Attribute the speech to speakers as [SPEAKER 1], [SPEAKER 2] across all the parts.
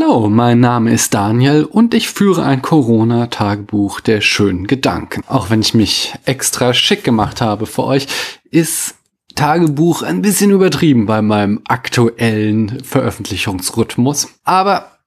[SPEAKER 1] Hallo, mein Name ist Daniel und ich führe ein Corona-Tagebuch der schönen Gedanken. Auch wenn ich mich extra schick gemacht habe für euch, ist Tagebuch ein bisschen übertrieben bei meinem aktuellen Veröffentlichungsrhythmus. Aber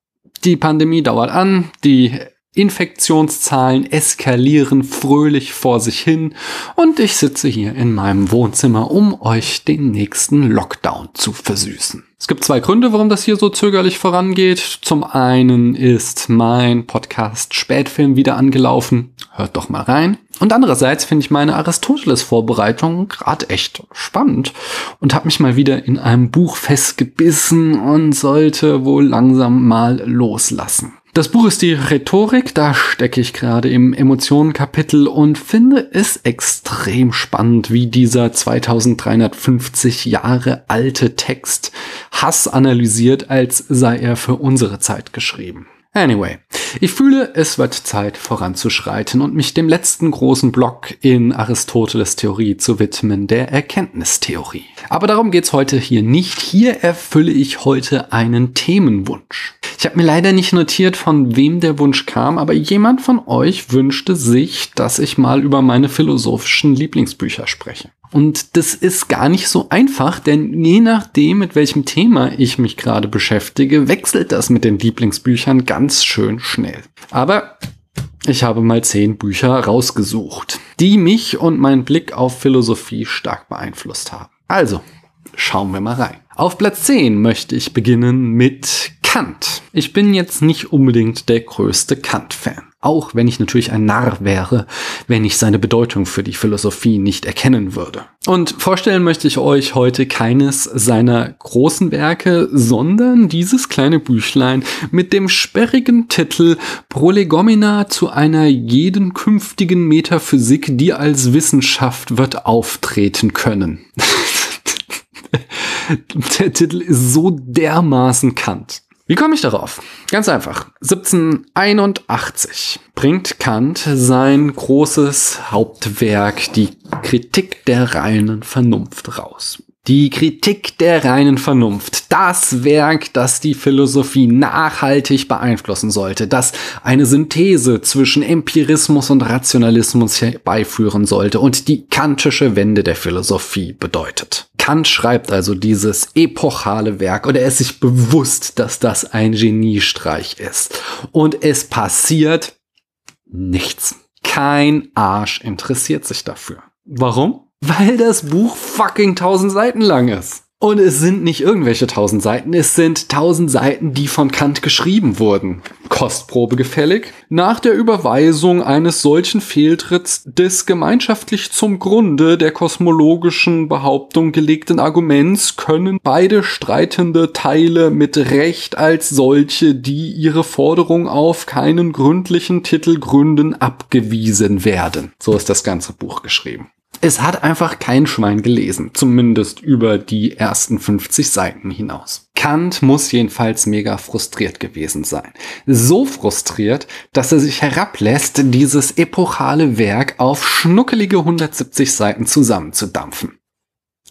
[SPEAKER 1] die Pandemie dauert an, die Infektionszahlen eskalieren fröhlich vor sich hin und ich sitze hier in meinem Wohnzimmer, um euch den nächsten Lockdown zu versüßen. Es gibt zwei Gründe, warum das hier so zögerlich vorangeht. Zum einen ist mein Podcast Spätfilm wieder angelaufen. Hört doch mal rein. Und andererseits finde ich meine Aristoteles-Vorbereitung gerade echt spannend und habe mich mal wieder in einem Buch festgebissen und sollte wohl langsam mal loslassen. Das Buch ist die Rhetorik, da stecke ich gerade im Emotionenkapitel und finde es extrem spannend, wie dieser 2350 Jahre alte Text Hass analysiert, als sei er für unsere Zeit geschrieben. Anyway, ich fühle, es wird Zeit voranzuschreiten und mich dem letzten großen Block in Aristoteles Theorie zu widmen, der Erkenntnistheorie. Aber darum geht's heute hier nicht. Hier erfülle ich heute einen Themenwunsch. Ich habe mir leider nicht notiert, von wem der Wunsch kam, aber jemand von euch wünschte sich, dass ich mal über meine philosophischen Lieblingsbücher spreche. Und das ist gar nicht so einfach, denn je nachdem, mit welchem Thema ich mich gerade beschäftige, wechselt das mit den Lieblingsbüchern ganz schön schnell. Aber ich habe mal zehn Bücher rausgesucht, die mich und meinen Blick auf Philosophie stark beeinflusst haben. Also, schauen wir mal rein. Auf Platz 10 möchte ich beginnen mit Kant. Ich bin jetzt nicht unbedingt der größte Kant-Fan. Auch wenn ich natürlich ein Narr wäre, wenn ich seine Bedeutung für die Philosophie nicht erkennen würde. Und vorstellen möchte ich euch heute keines seiner großen Werke, sondern dieses kleine Büchlein mit dem sperrigen Titel Prolegomena zu einer jeden künftigen Metaphysik, die als Wissenschaft wird auftreten können. Der Titel ist so dermaßen Kant. Wie komme ich darauf? Ganz einfach. 1781 bringt Kant sein großes Hauptwerk, die Kritik der reinen Vernunft raus. Die Kritik der reinen Vernunft, das Werk, das die Philosophie nachhaltig beeinflussen sollte, das eine Synthese zwischen Empirismus und Rationalismus herbeiführen sollte und die kantische Wende der Philosophie bedeutet. Kant schreibt also dieses epochale Werk und er ist sich bewusst, dass das ein Geniestreich ist. Und es passiert nichts. Kein Arsch interessiert sich dafür. Warum? Weil das Buch fucking tausend Seiten lang ist. Und es sind nicht irgendwelche tausend Seiten, es sind tausend Seiten, die von Kant geschrieben wurden. Kostprobe gefällig. Nach der Überweisung eines solchen Fehltritts des gemeinschaftlich zum Grunde der kosmologischen Behauptung gelegten Arguments können beide streitende Teile mit Recht als solche, die ihre Forderung auf keinen gründlichen Titel gründen, abgewiesen werden. So ist das ganze Buch geschrieben. Es hat einfach kein Schwein gelesen, zumindest über die ersten 50 Seiten hinaus. Kant muss jedenfalls mega frustriert gewesen sein. So frustriert, dass er sich herablässt, dieses epochale Werk auf schnuckelige 170 Seiten zusammenzudampfen.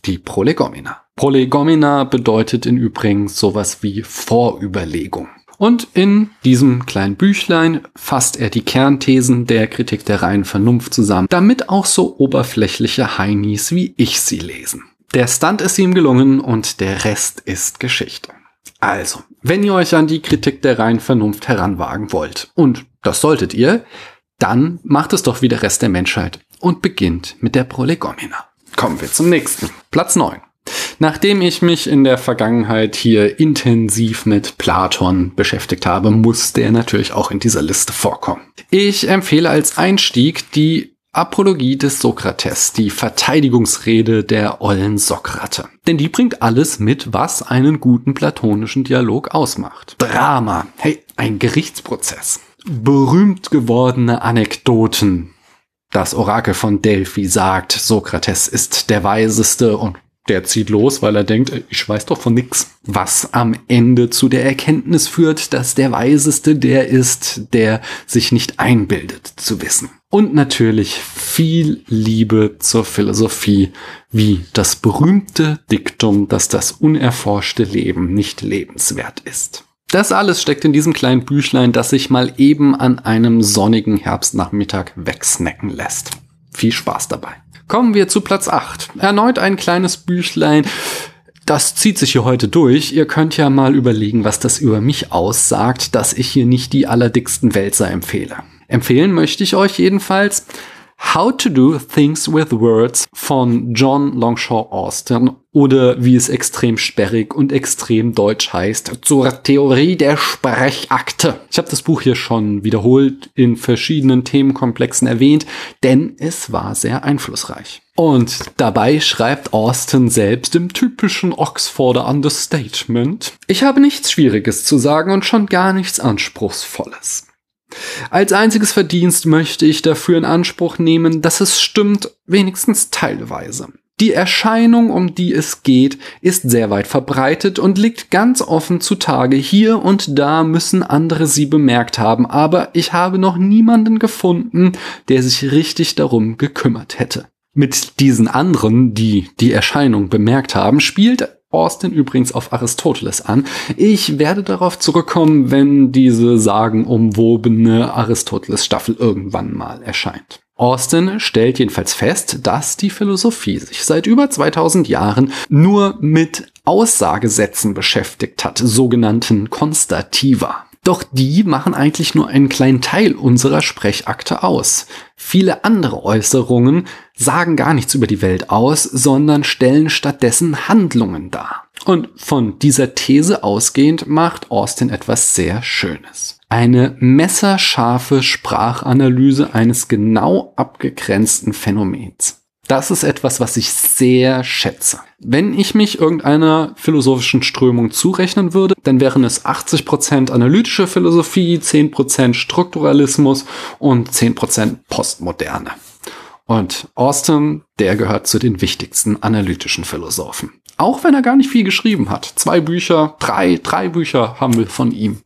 [SPEAKER 1] Die Prolegomena. Prolegomena bedeutet in übrigens sowas wie Vorüberlegung. Und in diesem kleinen Büchlein fasst er die Kernthesen der Kritik der reinen Vernunft zusammen, damit auch so oberflächliche Heinis wie ich sie lesen. Der Stunt ist ihm gelungen und der Rest ist Geschichte. Also, wenn ihr euch an die Kritik der reinen Vernunft heranwagen wollt, und das solltet ihr, dann macht es doch wie der Rest der Menschheit und beginnt mit der Prolegomena. Kommen wir zum nächsten. Platz 9. Nachdem ich mich in der Vergangenheit hier intensiv mit Platon beschäftigt habe, musste er natürlich auch in dieser Liste vorkommen. Ich empfehle als Einstieg die Apologie des Sokrates, die Verteidigungsrede der ollen Sokrate. Denn die bringt alles mit, was einen guten platonischen Dialog ausmacht. Drama, hey, ein Gerichtsprozess. Berühmt gewordene Anekdoten. Das Orakel von Delphi sagt, Sokrates ist der Weiseste und der zieht los, weil er denkt, ich weiß doch von nix. Was am Ende zu der Erkenntnis führt, dass der Weiseste der ist, der sich nicht einbildet zu wissen. Und natürlich viel Liebe zur Philosophie, wie das berühmte Diktum, dass das unerforschte Leben nicht lebenswert ist. Das alles steckt in diesem kleinen Büchlein, das sich mal eben an einem sonnigen Herbstnachmittag wegsnacken lässt. Viel Spaß dabei. Kommen wir zu Platz 8. Erneut ein kleines Büchlein. Das zieht sich hier heute durch. Ihr könnt ja mal überlegen, was das über mich aussagt, dass ich hier nicht die allerdicksten Wälzer empfehle. Empfehlen möchte ich euch jedenfalls How to Do Things with Words von John Longshaw Austin oder wie es extrem sperrig und extrem deutsch heißt, zur Theorie der Sprechakte. Ich habe das Buch hier schon wiederholt in verschiedenen Themenkomplexen erwähnt, denn es war sehr einflussreich. Und dabei schreibt Austin selbst im typischen Oxforder Understatement, ich habe nichts Schwieriges zu sagen und schon gar nichts Anspruchsvolles. Als einziges Verdienst möchte ich dafür in Anspruch nehmen, dass es stimmt, wenigstens teilweise. Die Erscheinung, um die es geht, ist sehr weit verbreitet und liegt ganz offen zutage. Hier und da müssen andere sie bemerkt haben, aber ich habe noch niemanden gefunden, der sich richtig darum gekümmert hätte. Mit diesen anderen, die die Erscheinung bemerkt haben, spielt Austin übrigens auf Aristoteles an. Ich werde darauf zurückkommen, wenn diese sagenumwobene Aristoteles-Staffel irgendwann mal erscheint. Austin stellt jedenfalls fest, dass die Philosophie sich seit über 2000 Jahren nur mit Aussagesätzen beschäftigt hat, sogenannten Konstativa. Doch die machen eigentlich nur einen kleinen Teil unserer Sprechakte aus. Viele andere Äußerungen sagen gar nichts über die Welt aus, sondern stellen stattdessen Handlungen dar. Und von dieser These ausgehend macht Austin etwas sehr Schönes. Eine messerscharfe Sprachanalyse eines genau abgegrenzten Phänomens. Das ist etwas, was ich sehr schätze. Wenn ich mich irgendeiner philosophischen Strömung zurechnen würde, dann wären es 80% analytische Philosophie, 10% Strukturalismus und 10% Postmoderne. Und Austin, der gehört zu den wichtigsten analytischen Philosophen. Auch wenn er gar nicht viel geschrieben hat. Zwei Bücher, drei, drei Bücher haben wir von ihm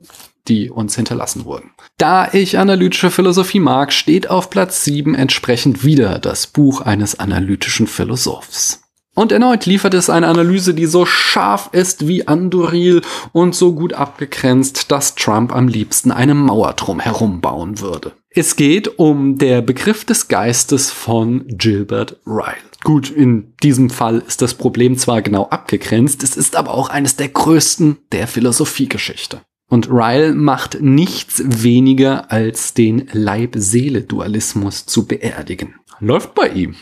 [SPEAKER 1] die uns hinterlassen wurden. Da ich analytische Philosophie mag, steht auf Platz 7 entsprechend wieder das Buch eines analytischen Philosophs. Und erneut liefert es eine Analyse, die so scharf ist wie Anduril und so gut abgegrenzt, dass Trump am liebsten eine Mauer drum herum bauen würde. Es geht um der Begriff des Geistes von Gilbert Ryle. Gut, in diesem Fall ist das Problem zwar genau abgegrenzt, es ist aber auch eines der größten der Philosophiegeschichte. Und Ryle macht nichts weniger als den Leib-Seele-Dualismus zu beerdigen. Läuft bei ihm.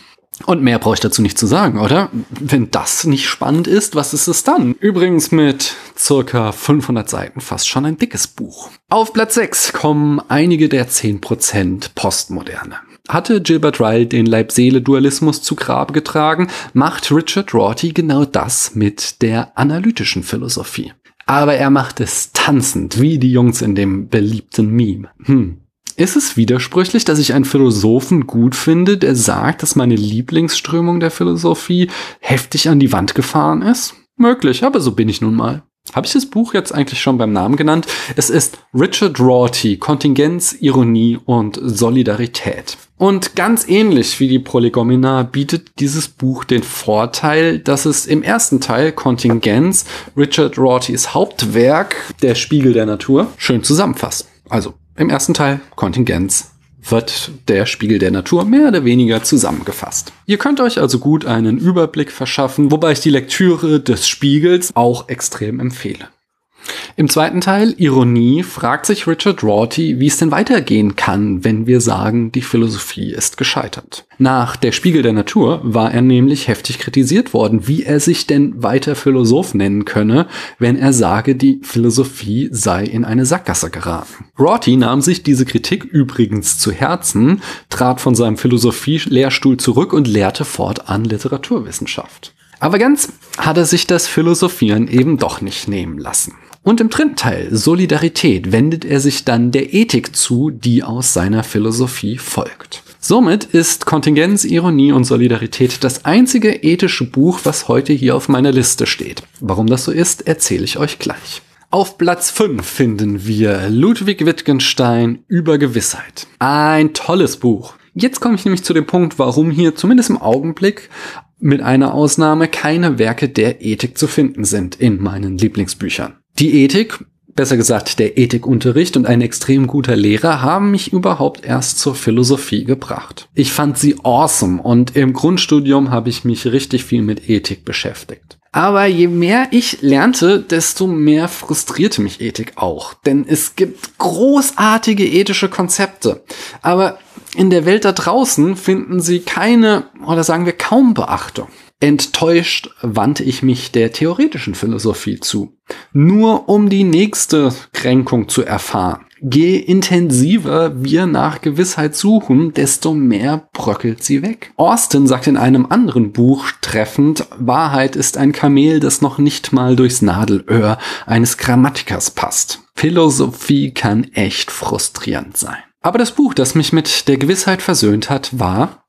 [SPEAKER 1] Und mehr brauche ich dazu nicht zu sagen, oder? Wenn das nicht spannend ist, was ist es dann? Übrigens mit circa 500 Seiten fast schon ein dickes Buch. Auf Platz 6 kommen einige der 10% Postmoderne. Hatte Gilbert Ryle den Leib-Seele-Dualismus zu Grabe getragen, macht Richard Rorty genau das mit der analytischen Philosophie. Aber er macht es tanzend, wie die Jungs in dem beliebten Meme. Hm. Ist es widersprüchlich, dass ich einen Philosophen gut finde, der sagt, dass meine Lieblingsströmung der Philosophie heftig an die Wand gefahren ist? Möglich, aber so bin ich nun mal. Habe ich das Buch jetzt eigentlich schon beim Namen genannt? Es ist Richard Rorty, Kontingenz, Ironie und Solidarität. Und ganz ähnlich wie die Prolegomena bietet dieses Buch den Vorteil, dass es im ersten Teil Kontingenz Richard Rortys Hauptwerk, der Spiegel der Natur, schön zusammenfasst. Also im ersten Teil Kontingenz wird der Spiegel der Natur mehr oder weniger zusammengefasst. Ihr könnt euch also gut einen Überblick verschaffen, wobei ich die Lektüre des Spiegels auch extrem empfehle. Im zweiten Teil, Ironie, fragt sich Richard Rorty, wie es denn weitergehen kann, wenn wir sagen, die Philosophie ist gescheitert. Nach Der Spiegel der Natur war er nämlich heftig kritisiert worden, wie er sich denn weiter Philosoph nennen könne, wenn er sage, die Philosophie sei in eine Sackgasse geraten. Rorty nahm sich diese Kritik übrigens zu Herzen, trat von seinem Philosophie-Lehrstuhl zurück und lehrte fortan Literaturwissenschaft. Aber ganz hat er sich das Philosophieren eben doch nicht nehmen lassen. Und im dritten Teil, Solidarität, wendet er sich dann der Ethik zu, die aus seiner Philosophie folgt. Somit ist Kontingenz, Ironie und Solidarität das einzige ethische Buch, was heute hier auf meiner Liste steht. Warum das so ist, erzähle ich euch gleich. Auf Platz 5 finden wir Ludwig Wittgenstein über Gewissheit. Ein tolles Buch. Jetzt komme ich nämlich zu dem Punkt, warum hier zumindest im Augenblick mit einer Ausnahme keine Werke der Ethik zu finden sind in meinen Lieblingsbüchern. Die Ethik besser gesagt der Ethikunterricht und ein extrem guter Lehrer haben mich überhaupt erst zur Philosophie gebracht. Ich fand sie awesome und im Grundstudium habe ich mich richtig viel mit Ethik beschäftigt. Aber je mehr ich lernte, desto mehr frustrierte mich Ethik auch. Denn es gibt großartige ethische Konzepte. Aber in der Welt da draußen finden sie keine, oder sagen wir kaum Beachtung. Enttäuscht wandte ich mich der theoretischen Philosophie zu, nur um die nächste Kränkung zu erfahren. Je intensiver wir nach Gewissheit suchen, desto mehr bröckelt sie weg. Austin sagt in einem anderen Buch treffend, Wahrheit ist ein Kamel, das noch nicht mal durchs Nadelöhr eines Grammatikers passt. Philosophie kann echt frustrierend sein. Aber das Buch, das mich mit der Gewissheit versöhnt hat, war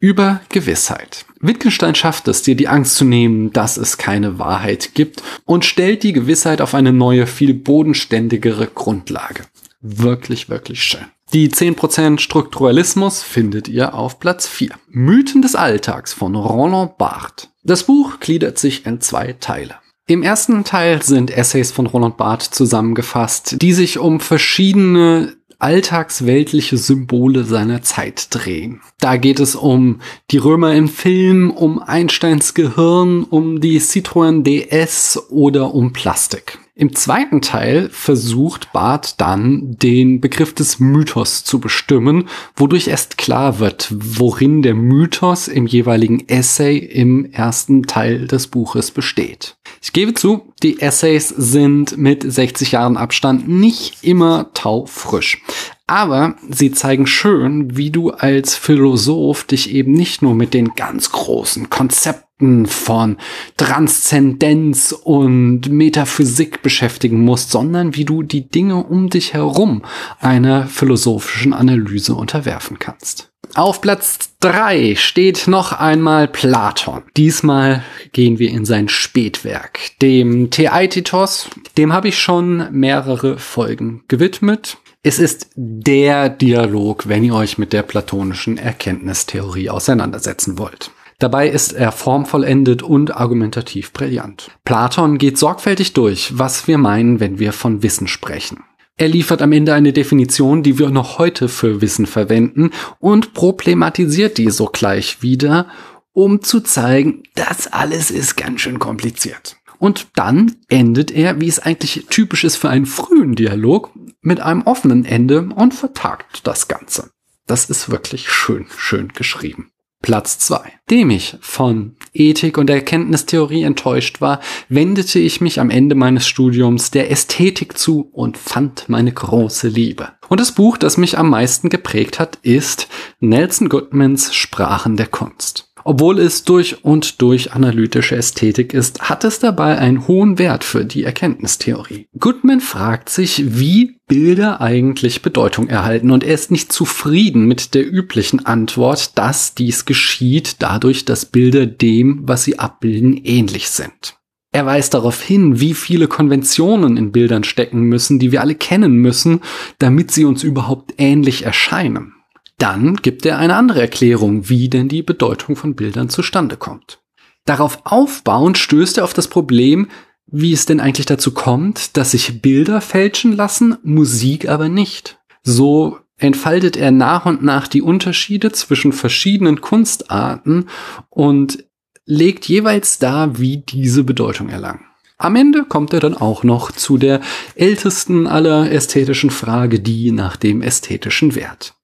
[SPEAKER 1] über Gewissheit. Wittgenstein schafft es, dir die Angst zu nehmen, dass es keine Wahrheit gibt und stellt die Gewissheit auf eine neue, viel bodenständigere Grundlage. Wirklich, wirklich schön. Die 10% Strukturalismus findet ihr auf Platz 4. Mythen des Alltags von Roland Barthes. Das Buch gliedert sich in zwei Teile. Im ersten Teil sind Essays von Roland Barthes zusammengefasst, die sich um verschiedene alltagsweltliche Symbole seiner Zeit drehen. Da geht es um die Römer im Film, um Einsteins Gehirn, um die Citroën DS oder um Plastik. Im zweiten Teil versucht Barth dann, den Begriff des Mythos zu bestimmen, wodurch erst klar wird, worin der Mythos im jeweiligen Essay im ersten Teil des Buches besteht. Ich gebe zu, die Essays sind mit 60 Jahren Abstand nicht immer taufrisch. Aber sie zeigen schön, wie du als Philosoph dich eben nicht nur mit den ganz großen Konzepten von Transzendenz und Metaphysik beschäftigen musst, sondern wie du die Dinge um dich herum einer philosophischen Analyse unterwerfen kannst. Auf Platz drei steht noch einmal Platon. Diesmal gehen wir in sein Spätwerk, dem Theaetitos. Dem habe ich schon mehrere Folgen gewidmet. Es ist der Dialog, wenn ihr euch mit der platonischen Erkenntnistheorie auseinandersetzen wollt. Dabei ist er formvollendet und argumentativ brillant. Platon geht sorgfältig durch, was wir meinen, wenn wir von Wissen sprechen. Er liefert am Ende eine Definition, die wir noch heute für Wissen verwenden und problematisiert die sogleich wieder, um zu zeigen, das alles ist ganz schön kompliziert. Und dann endet er, wie es eigentlich typisch ist für einen frühen Dialog, mit einem offenen Ende und vertagt das Ganze. Das ist wirklich schön, schön geschrieben. Platz zwei. Dem ich von Ethik und Erkenntnistheorie enttäuscht war, wendete ich mich am Ende meines Studiums der Ästhetik zu und fand meine große Liebe. Und das Buch, das mich am meisten geprägt hat, ist Nelson Goodmans Sprachen der Kunst. Obwohl es durch und durch analytische Ästhetik ist, hat es dabei einen hohen Wert für die Erkenntnistheorie. Goodman fragt sich, wie Bilder eigentlich Bedeutung erhalten und er ist nicht zufrieden mit der üblichen Antwort, dass dies geschieht dadurch, dass Bilder dem, was sie abbilden, ähnlich sind. Er weist darauf hin, wie viele Konventionen in Bildern stecken müssen, die wir alle kennen müssen, damit sie uns überhaupt ähnlich erscheinen. Dann gibt er eine andere Erklärung, wie denn die Bedeutung von Bildern zustande kommt. Darauf aufbauend stößt er auf das Problem, wie es denn eigentlich dazu kommt, dass sich Bilder fälschen lassen, Musik aber nicht. So entfaltet er nach und nach die Unterschiede zwischen verschiedenen Kunstarten und legt jeweils dar, wie diese Bedeutung erlangen. Am Ende kommt er dann auch noch zu der ältesten aller ästhetischen Frage, die nach dem ästhetischen Wert.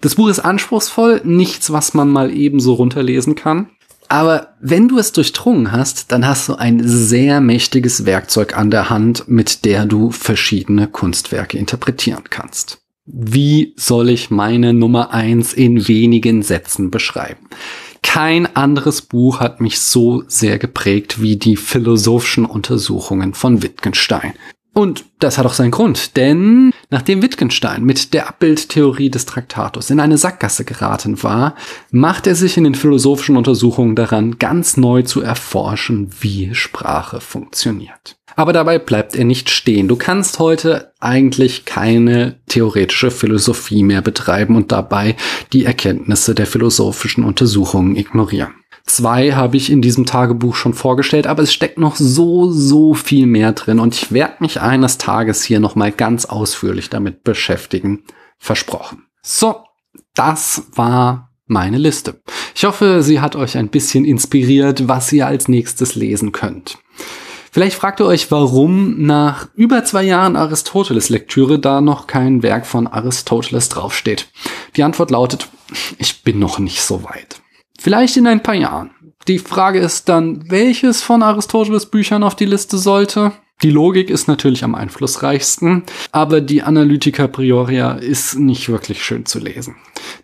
[SPEAKER 1] Das Buch ist anspruchsvoll, nichts, was man mal ebenso runterlesen kann. Aber wenn du es durchdrungen hast, dann hast du ein sehr mächtiges Werkzeug an der Hand, mit der du verschiedene Kunstwerke interpretieren kannst. Wie soll ich meine Nummer eins in wenigen Sätzen beschreiben? Kein anderes Buch hat mich so sehr geprägt wie die philosophischen Untersuchungen von Wittgenstein. Und das hat auch seinen Grund, denn nachdem Wittgenstein mit der Abbildtheorie des Traktatus in eine Sackgasse geraten war, macht er sich in den philosophischen Untersuchungen daran, ganz neu zu erforschen, wie Sprache funktioniert. Aber dabei bleibt er nicht stehen. Du kannst heute eigentlich keine theoretische Philosophie mehr betreiben und dabei die Erkenntnisse der philosophischen Untersuchungen ignorieren. Zwei habe ich in diesem Tagebuch schon vorgestellt, aber es steckt noch so, so viel mehr drin und ich werde mich eines Tages hier nochmal ganz ausführlich damit beschäftigen. Versprochen. So, das war meine Liste. Ich hoffe, sie hat euch ein bisschen inspiriert, was ihr als nächstes lesen könnt. Vielleicht fragt ihr euch, warum nach über zwei Jahren Aristoteles-Lektüre da noch kein Werk von Aristoteles draufsteht. Die Antwort lautet, ich bin noch nicht so weit. Vielleicht in ein paar Jahren. Die Frage ist dann, welches von Aristoteles Büchern auf die Liste sollte? Die Logik ist natürlich am einflussreichsten, aber die Analytica Prioria ist nicht wirklich schön zu lesen.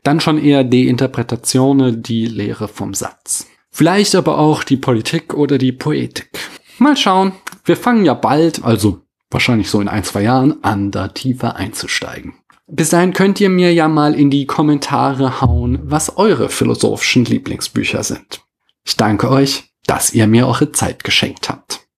[SPEAKER 1] Dann schon eher die Interpretation, die Lehre vom Satz. Vielleicht aber auch die Politik oder die Poetik. Mal schauen. Wir fangen ja bald, also wahrscheinlich so in ein, zwei Jahren, an, da tiefer einzusteigen. Bis dahin könnt ihr mir ja mal in die Kommentare hauen, was eure philosophischen Lieblingsbücher sind. Ich danke euch, dass ihr mir eure Zeit geschenkt habt.